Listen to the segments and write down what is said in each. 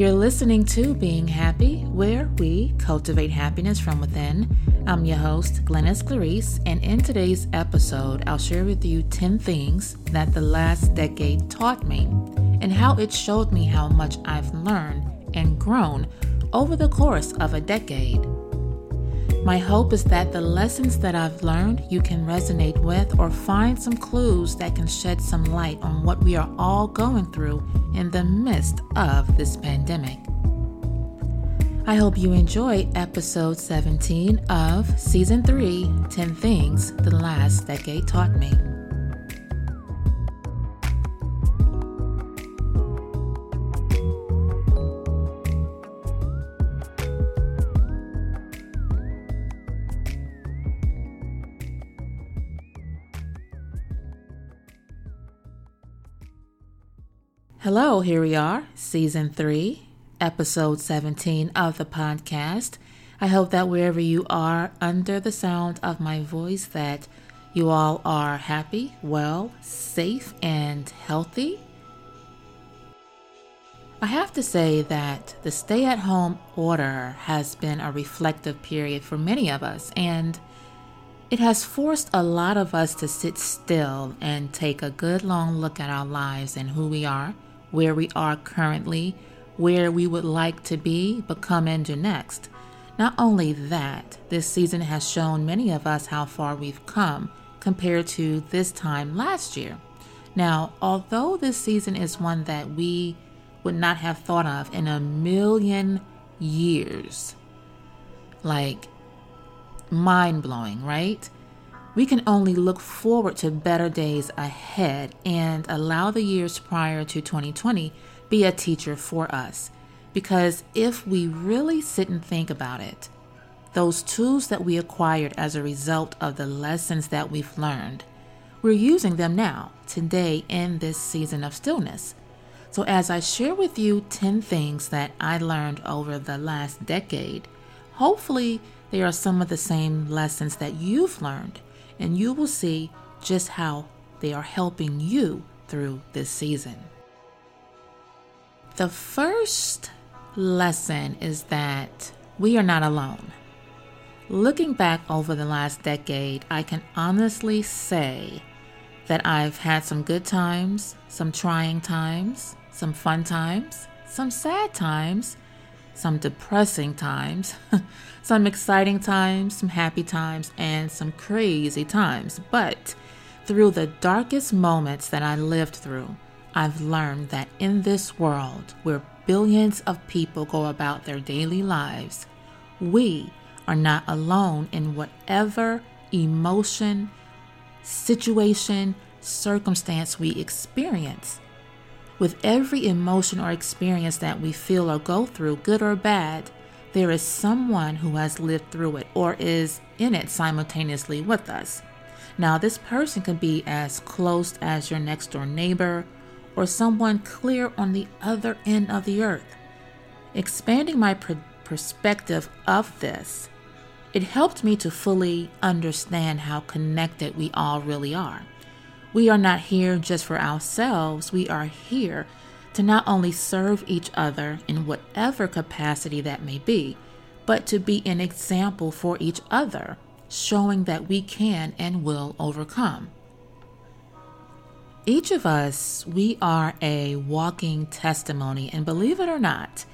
You're listening to Being Happy, where we cultivate happiness from within. I'm your host, Glennis Clarice, and in today's episode, I'll share with you 10 things that the last decade taught me and how it showed me how much I've learned and grown over the course of a decade. My hope is that the lessons that I've learned you can resonate with or find some clues that can shed some light on what we are all going through in the midst of this pandemic. I hope you enjoy episode 17 of season 3 10 Things the Last Decade Taught Me. Hello, here we are, season three, episode 17 of the podcast. I hope that wherever you are under the sound of my voice that you all are happy, well, safe, and healthy. I have to say that the stay at home order has been a reflective period for many of us, and it has forced a lot of us to sit still and take a good long look at our lives and who we are where we are currently, where we would like to be, but come into next. Not only that, this season has shown many of us how far we've come compared to this time last year. Now, although this season is one that we would not have thought of in a million years, like mind blowing, right? We can only look forward to better days ahead and allow the years prior to 2020 be a teacher for us. Because if we really sit and think about it, those tools that we acquired as a result of the lessons that we've learned, we're using them now, today, in this season of stillness. So, as I share with you 10 things that I learned over the last decade, hopefully they are some of the same lessons that you've learned and you will see just how they are helping you through this season. The first lesson is that we are not alone. Looking back over the last decade, I can honestly say that I've had some good times, some trying times, some fun times, some sad times, some depressing times, some exciting times, some happy times, and some crazy times. But through the darkest moments that I lived through, I've learned that in this world where billions of people go about their daily lives, we are not alone in whatever emotion, situation, circumstance we experience. With every emotion or experience that we feel or go through, good or bad, there is someone who has lived through it or is in it simultaneously with us. Now, this person can be as close as your next door neighbor or someone clear on the other end of the earth. Expanding my pr- perspective of this, it helped me to fully understand how connected we all really are. We are not here just for ourselves, we are here to not only serve each other in whatever capacity that may be, but to be an example for each other, showing that we can and will overcome. Each of us, we are a walking testimony, and believe it or not,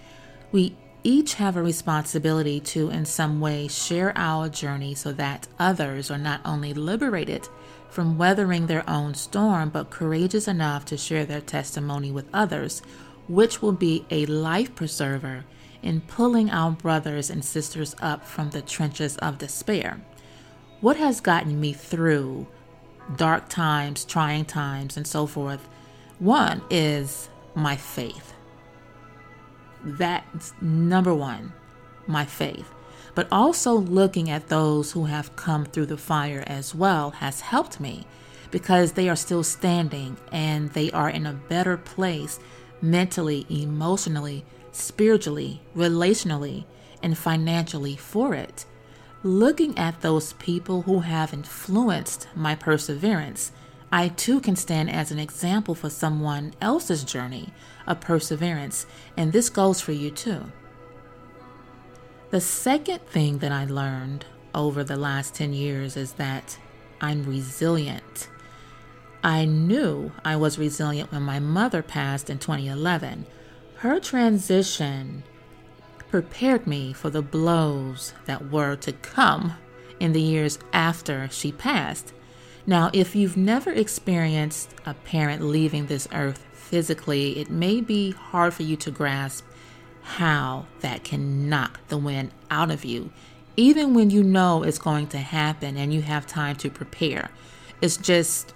we each have a responsibility to, in some way, share our journey so that others are not only liberated from weathering their own storm, but courageous enough to share their testimony with others, which will be a life preserver in pulling our brothers and sisters up from the trenches of despair. What has gotten me through dark times, trying times, and so forth? One is my faith. That's number one, my faith but also looking at those who have come through the fire as well has helped me because they are still standing and they are in a better place mentally, emotionally, spiritually, relationally, and financially for it. Looking at those people who have influenced my perseverance, I too can stand as an example for someone else's journey of perseverance, and this goes for you too. The second thing that I learned over the last 10 years is that I'm resilient. I knew I was resilient when my mother passed in 2011. Her transition prepared me for the blows that were to come in the years after she passed. Now, if you've never experienced a parent leaving this earth physically, it may be hard for you to grasp how that can knock the wind out of you, even when you know it's going to happen and you have time to prepare. It's just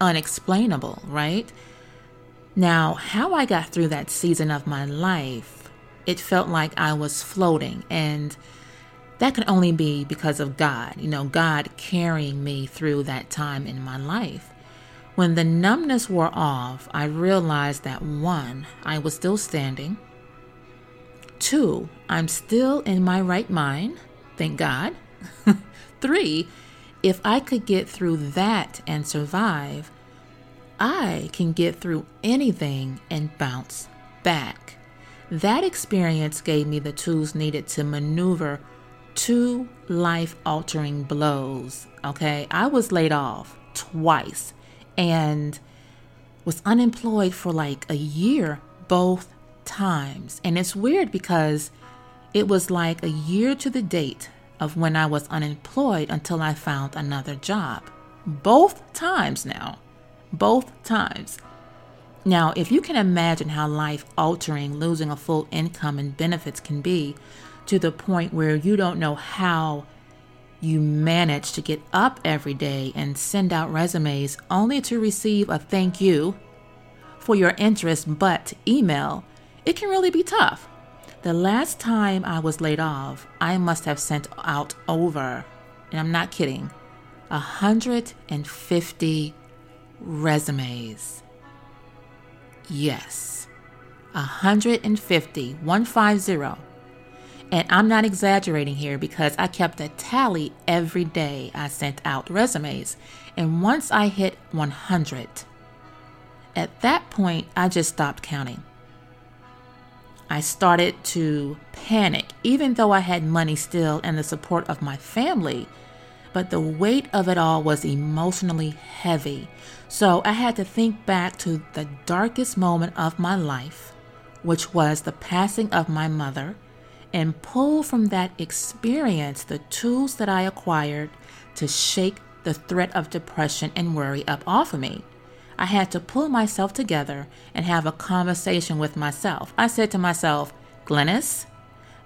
unexplainable, right? Now, how I got through that season of my life, it felt like I was floating and that could only be because of God, you know, God carrying me through that time in my life. When the numbness wore off, I realized that one, I was still standing. Two, I'm still in my right mind, thank God. Three, if I could get through that and survive, I can get through anything and bounce back. That experience gave me the tools needed to maneuver two life altering blows. Okay. I was laid off twice and was unemployed for like a year both times. And it's weird because it was like a year to the date of when I was unemployed until I found another job. Both times now. Both times. Now, if you can imagine how life altering losing a full income and benefits can be, to the point where you don't know how you manage to get up every day and send out resumes only to receive a thank you for your interest but email, it can really be tough. The last time I was laid off, I must have sent out over, and I'm not kidding, 150 resumes. Yes, 150, 150 and I'm not exaggerating here because I kept a tally every day I sent out resumes. And once I hit 100, at that point, I just stopped counting. I started to panic, even though I had money still and the support of my family. But the weight of it all was emotionally heavy. So I had to think back to the darkest moment of my life, which was the passing of my mother and pull from that experience the tools that I acquired to shake the threat of depression and worry up off of me. I had to pull myself together and have a conversation with myself. I said to myself, Glennis,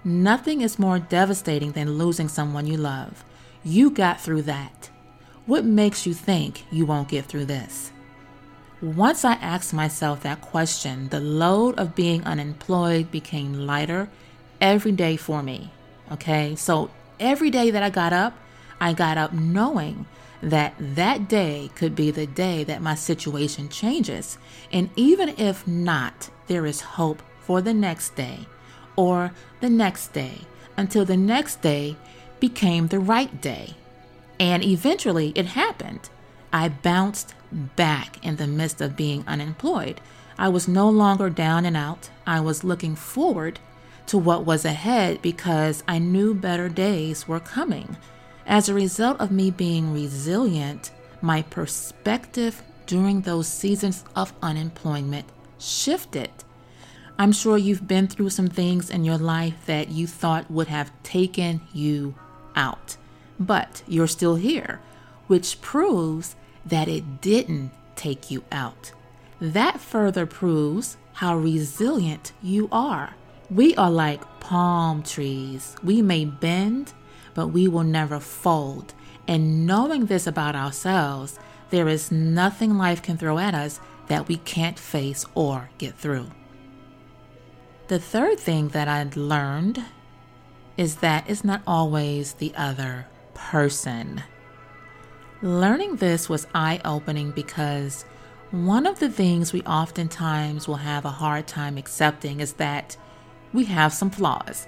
nothing is more devastating than losing someone you love. You got through that. What makes you think you won't get through this? Once I asked myself that question, the load of being unemployed became lighter every day for me. Okay. So every day that I got up, I got up knowing that that day could be the day that my situation changes. And even if not, there is hope for the next day or the next day until the next day became the right day. And eventually it happened. I bounced back in the midst of being unemployed. I was no longer down and out. I was looking forward to what was ahead because I knew better days were coming. As a result of me being resilient, my perspective during those seasons of unemployment shifted. I'm sure you've been through some things in your life that you thought would have taken you out, but you're still here, which proves that it didn't take you out. That further proves how resilient you are. We are like palm trees. We may bend, but we will never fold. And knowing this about ourselves, there is nothing life can throw at us that we can't face or get through. The third thing that I learned is that it's not always the other person. Learning this was eye opening because one of the things we oftentimes will have a hard time accepting is that we have some flaws.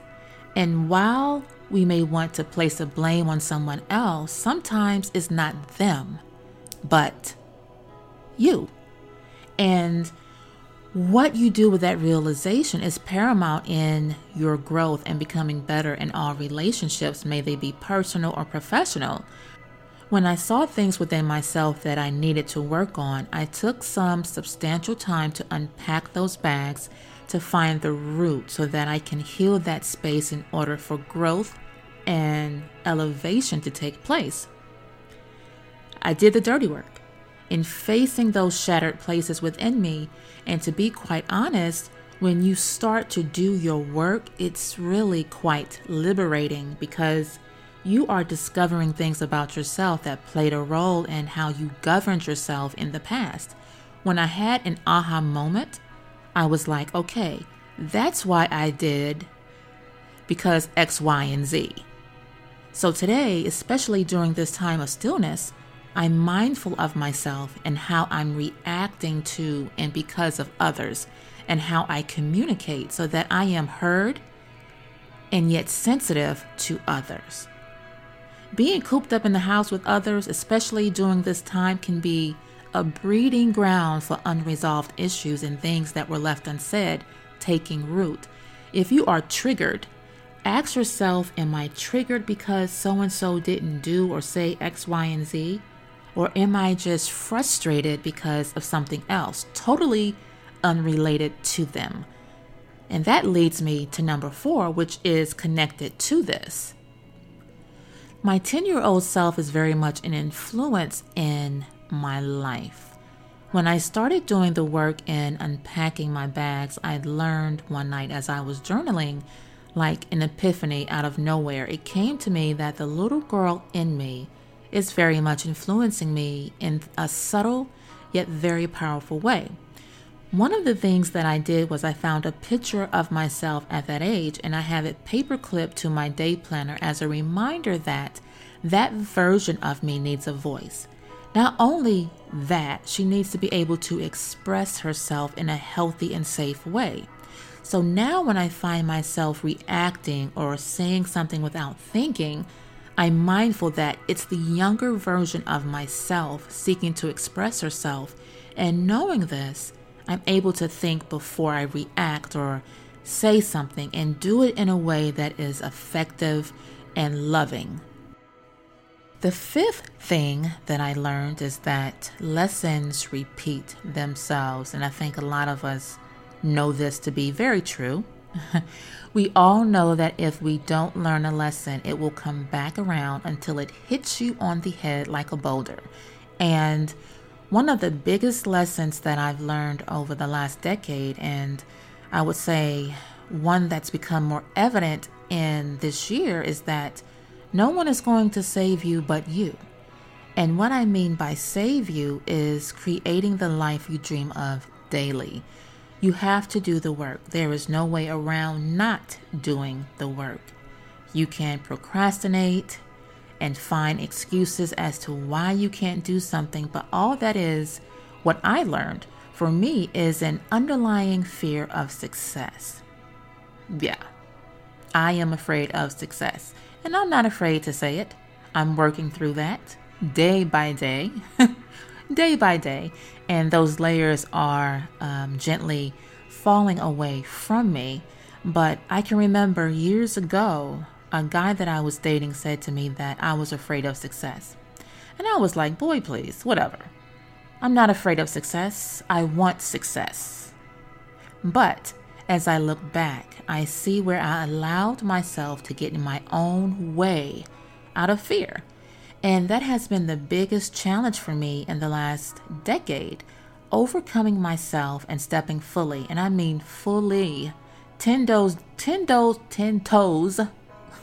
And while we may want to place a blame on someone else, sometimes it's not them, but you. And what you do with that realization is paramount in your growth and becoming better in all relationships, may they be personal or professional. When I saw things within myself that I needed to work on, I took some substantial time to unpack those bags to find the root so that I can heal that space in order for growth and elevation to take place. I did the dirty work in facing those shattered places within me. And to be quite honest, when you start to do your work, it's really quite liberating because you are discovering things about yourself that played a role in how you governed yourself in the past. When I had an aha moment, I was like, okay, that's why I did because X, Y, and Z. So today, especially during this time of stillness, I'm mindful of myself and how I'm reacting to and because of others and how I communicate so that I am heard and yet sensitive to others. Being cooped up in the house with others, especially during this time, can be a breeding ground for unresolved issues and things that were left unsaid taking root. If you are triggered, ask yourself Am I triggered because so and so didn't do or say X, Y, and Z? Or am I just frustrated because of something else, totally unrelated to them? And that leads me to number four, which is connected to this. My 10 year old self is very much an influence in my life. When I started doing the work in unpacking my bags, I learned one night as I was journaling, like an epiphany out of nowhere. It came to me that the little girl in me is very much influencing me in a subtle yet very powerful way. One of the things that I did was I found a picture of myself at that age and I have it paper clipped to my day planner as a reminder that that version of me needs a voice. Not only that, she needs to be able to express herself in a healthy and safe way. So now, when I find myself reacting or saying something without thinking, I'm mindful that it's the younger version of myself seeking to express herself, and knowing this, I'm able to think before I react or say something and do it in a way that is effective and loving. The fifth thing that I learned is that lessons repeat themselves, and I think a lot of us know this to be very true. we all know that if we don't learn a lesson, it will come back around until it hits you on the head like a boulder. And one of the biggest lessons that I've learned over the last decade, and I would say one that's become more evident in this year, is that no one is going to save you but you. And what I mean by save you is creating the life you dream of daily. You have to do the work. There is no way around not doing the work. You can procrastinate and find excuses as to why you can't do something, but all that is, what I learned for me, is an underlying fear of success. Yeah, I am afraid of success, and I'm not afraid to say it. I'm working through that day by day. day by day. And those layers are um, gently falling away from me. But I can remember years ago, a guy that I was dating said to me that I was afraid of success. And I was like, boy, please, whatever. I'm not afraid of success. I want success. But as I look back, I see where I allowed myself to get in my own way out of fear. And that has been the biggest challenge for me in the last decade overcoming myself and stepping fully, and I mean fully, 10 toes, 10 toes, 10 toes,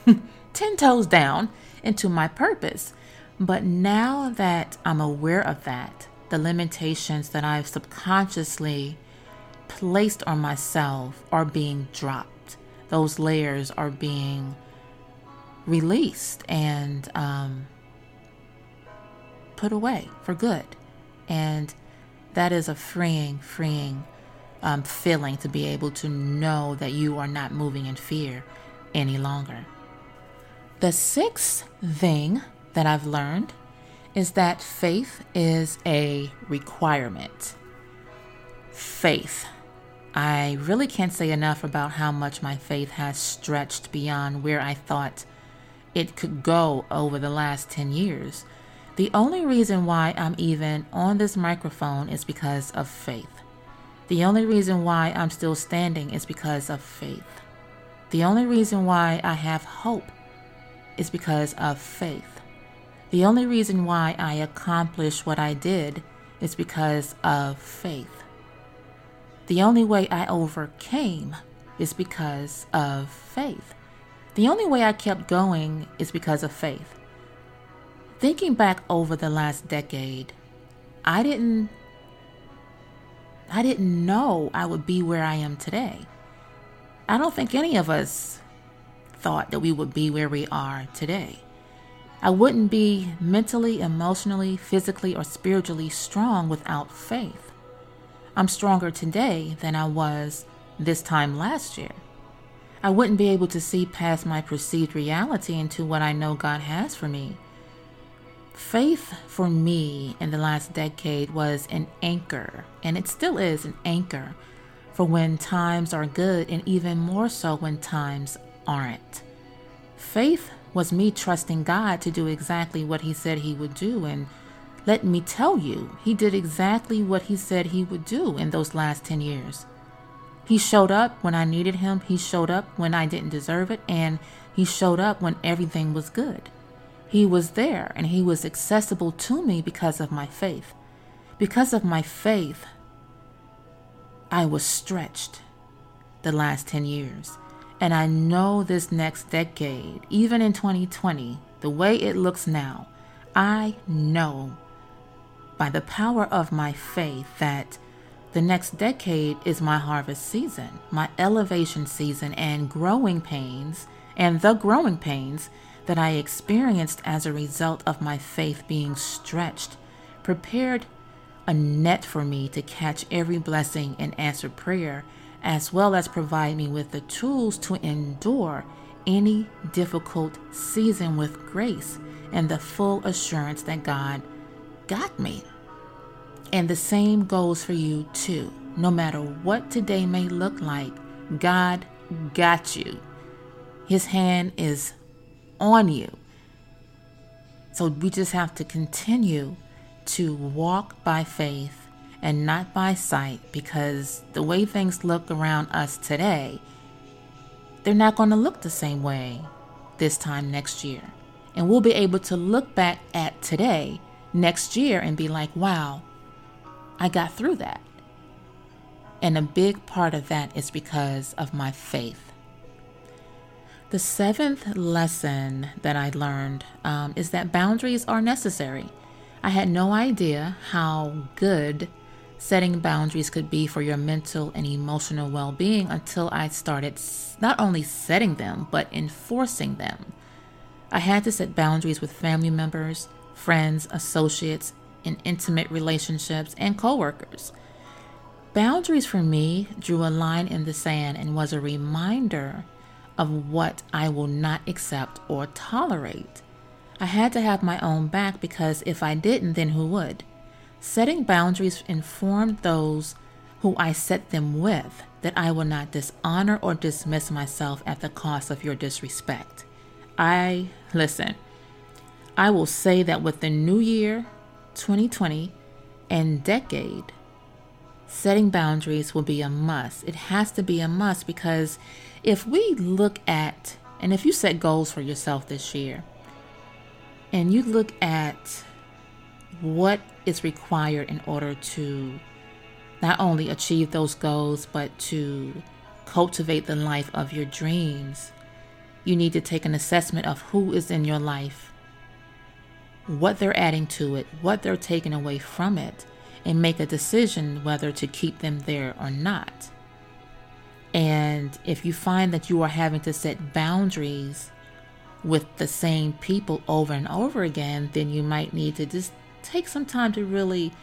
10 toes down into my purpose. But now that I'm aware of that, the limitations that I've subconsciously placed on myself are being dropped. Those layers are being released and um, put away for good. And that is a freeing, freeing um, feeling to be able to know that you are not moving in fear any longer. The sixth thing that I've learned is that faith is a requirement. Faith. I really can't say enough about how much my faith has stretched beyond where I thought it could go over the last 10 years. The only reason why I'm even on this microphone is because of faith. The only reason why I'm still standing is because of faith. The only reason why I have hope is because of faith. The only reason why I accomplished what I did is because of faith. The only way I overcame is because of faith. The only way I kept going is because of faith. Thinking back over the last decade, I didn't I didn't know I would be where I am today. I don't think any of us thought that we would be where we are today. I wouldn't be mentally, emotionally, physically, or spiritually strong without faith. I'm stronger today than I was this time last year. I wouldn't be able to see past my perceived reality into what I know God has for me. Faith for me in the last decade was an anchor, and it still is an anchor for when times are good, and even more so when times aren't. Faith was me trusting God to do exactly what He said He would do, and let me tell you, He did exactly what He said He would do in those last 10 years. He showed up when I needed him. He showed up when I didn't deserve it. And he showed up when everything was good. He was there and he was accessible to me because of my faith. Because of my faith, I was stretched the last 10 years. And I know this next decade, even in 2020, the way it looks now, I know by the power of my faith that the next decade is my harvest season, my elevation season, and growing pains, and the growing pains that I experienced as a result of my faith being stretched, prepared a net for me to catch every blessing and answer prayer, as well as provide me with the tools to endure any difficult season with grace and the full assurance that God got me. And the same goes for you too. No matter what today may look like, God got you. His hand is on you. So we just have to continue to walk by faith and not by sight because the way things look around us today, they're not going to look the same way this time next year. And we'll be able to look back at today next year and be like, wow, I got through that. And a big part of that is because of my faith. The seventh lesson that I learned um, is that boundaries are necessary. I had no idea how good setting boundaries could be for your mental and emotional well being until I started not only setting them, but enforcing them. I had to set boundaries with family members, friends, associates, in intimate relationships and coworkers. Boundaries for me drew a line in the sand and was a reminder of what I will not accept or tolerate. I had to have my own back because if I didn't, then who would? Setting boundaries informed those who I set them with that I will not dishonor or dismiss myself at the cost of your disrespect. I, listen, I will say that with the new year, 2020 and decade, setting boundaries will be a must. It has to be a must because if we look at, and if you set goals for yourself this year, and you look at what is required in order to not only achieve those goals, but to cultivate the life of your dreams, you need to take an assessment of who is in your life what they're adding to it, what they're taking away from it, and make a decision whether to keep them there or not. And if you find that you are having to set boundaries with the same people over and over again, then you might need to just take some time to really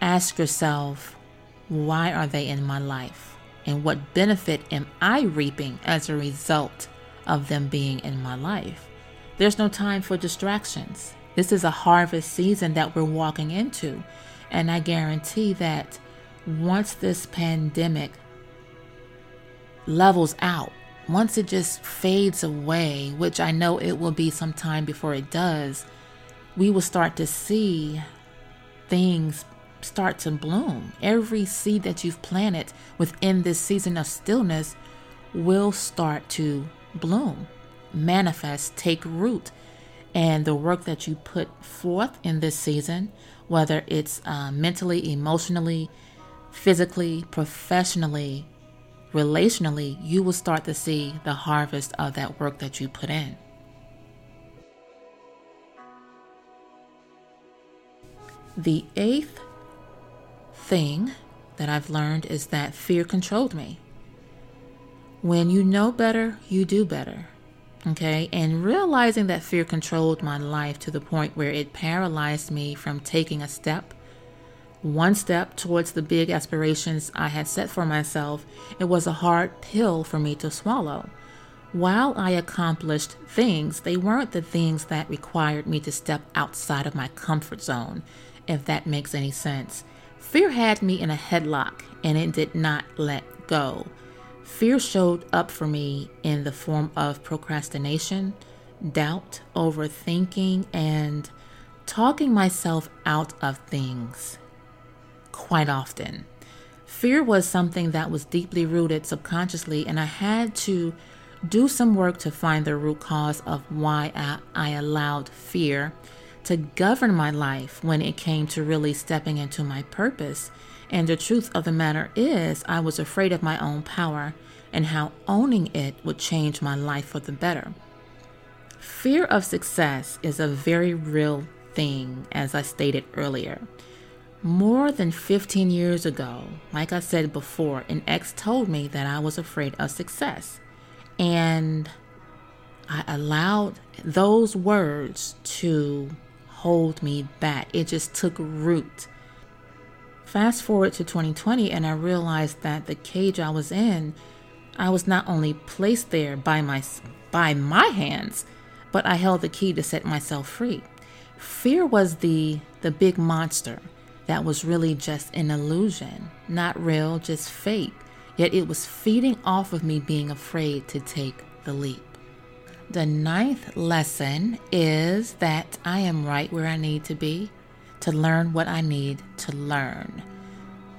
ask yourself, why are they in my life? And what benefit am I reaping as a result of them being in my life? There's no time for distractions. This is a harvest season that we're walking into. And I guarantee that once this pandemic levels out, once it just fades away, which I know it will be some time before it does, we will start to see things start to bloom. Every seed that you've planted within this season of stillness will start to bloom, manifest, take root. And the work that you put forth in this season, whether it's uh, mentally, emotionally, physically, professionally, relationally, you will start to see the harvest of that work that you put in. The eighth thing that I've learned is that fear controlled me. When you know better, you do better. Okay, and realizing that fear controlled my life to the point where it paralyzed me from taking a step one step towards the big aspirations I had set for myself, it was a hard pill for me to swallow. While I accomplished things, they weren't the things that required me to step outside of my comfort zone, if that makes any sense. Fear had me in a headlock and it did not let go. Fear showed up for me in the form of procrastination, doubt, overthinking, and talking myself out of things quite often. Fear was something that was deeply rooted subconsciously, and I had to do some work to find the root cause of why I, I, allowed fear to govern my life when it came to really stepping into my purpose. And the truth of the matter is, I was afraid of my own power and how owning it would change my life for the better. Fear of success is a very real thing, as I stated earlier. More than 15 years ago, like I said before, an ex told me that I was afraid of success. And I allowed those words to hold me back. It just took root. Fast forward to 2020, and I realized that the cage I was in, I was not only placed there by my, by my hands, but I held the key to set myself free. Fear was the, the big monster that was really just an illusion, not real, just fake. Yet it was feeding off of me being afraid to take the leap. The ninth lesson is that I am right where I need to be to learn what I need to learn.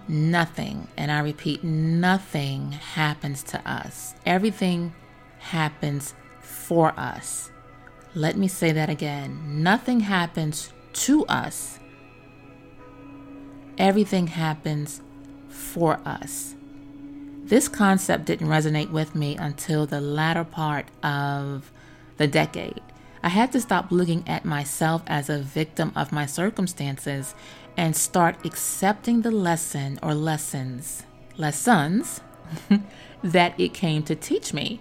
Nothing, and I repeat, nothing happens to us. Everything happens for us. Let me say that again. Nothing happens to us everything happens for us. This concept didn't resonate with me until the latter part of the decade. I had to stop looking at myself as a victim of my circumstances and start accepting the lesson or lessons, lessons that it came to teach me.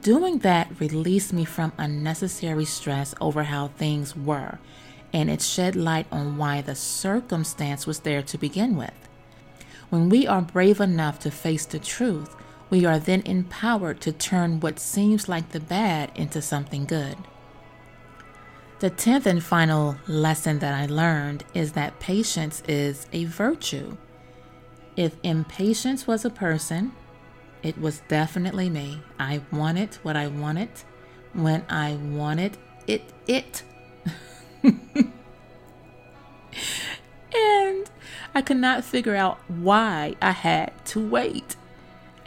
Doing that released me from unnecessary stress over how things were and it shed light on why the circumstance was there to begin with. When we are brave enough to face the truth, we are then empowered to turn what seems like the bad into something good. The tenth and final lesson that I learned is that patience is a virtue. If impatience was a person, it was definitely me. I wanted what I wanted when I wanted it. It and I could not figure out why I had to wait.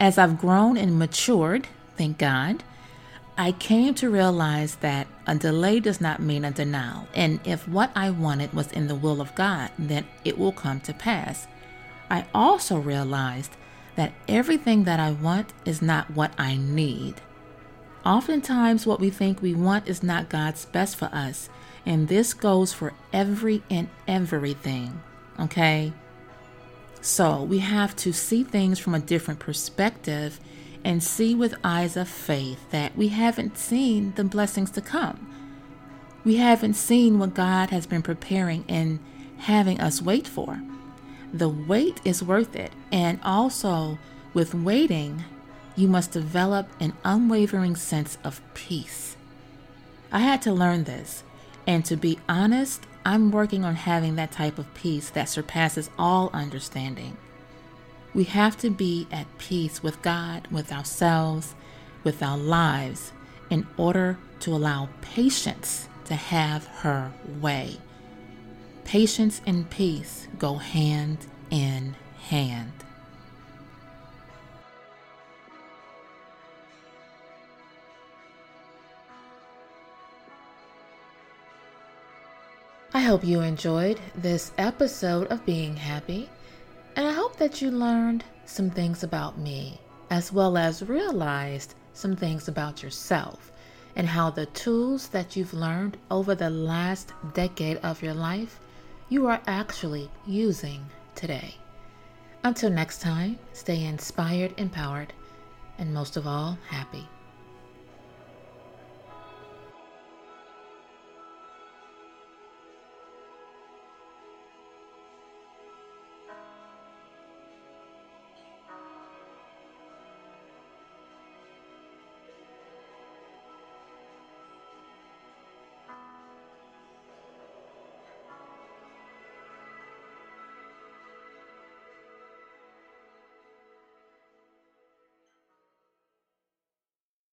As I've grown and matured, thank God, I came to realize that a delay does not mean a denial. And if what I wanted was in the will of God, then it will come to pass. I also realized that everything that I want is not what I need. Oftentimes, what we think we want is not God's best for us. And this goes for every and everything. Okay? So we have to see things from a different perspective and see with eyes of faith that we haven't seen the blessings to come. We haven't seen what God has been preparing and having us wait for. The wait is worth it. And also, with waiting, you must develop an unwavering sense of peace. I had to learn this And to be honest, I'm working on having that type of peace that surpasses all understanding. We have to be at peace with God, with ourselves, with our lives, in order to allow patience to have her way. Patience and peace go hand in hand. I hope you enjoyed this episode of Being Happy, and I hope that you learned some things about me, as well as realized some things about yourself and how the tools that you've learned over the last decade of your life you are actually using today. Until next time, stay inspired, empowered, and most of all, happy.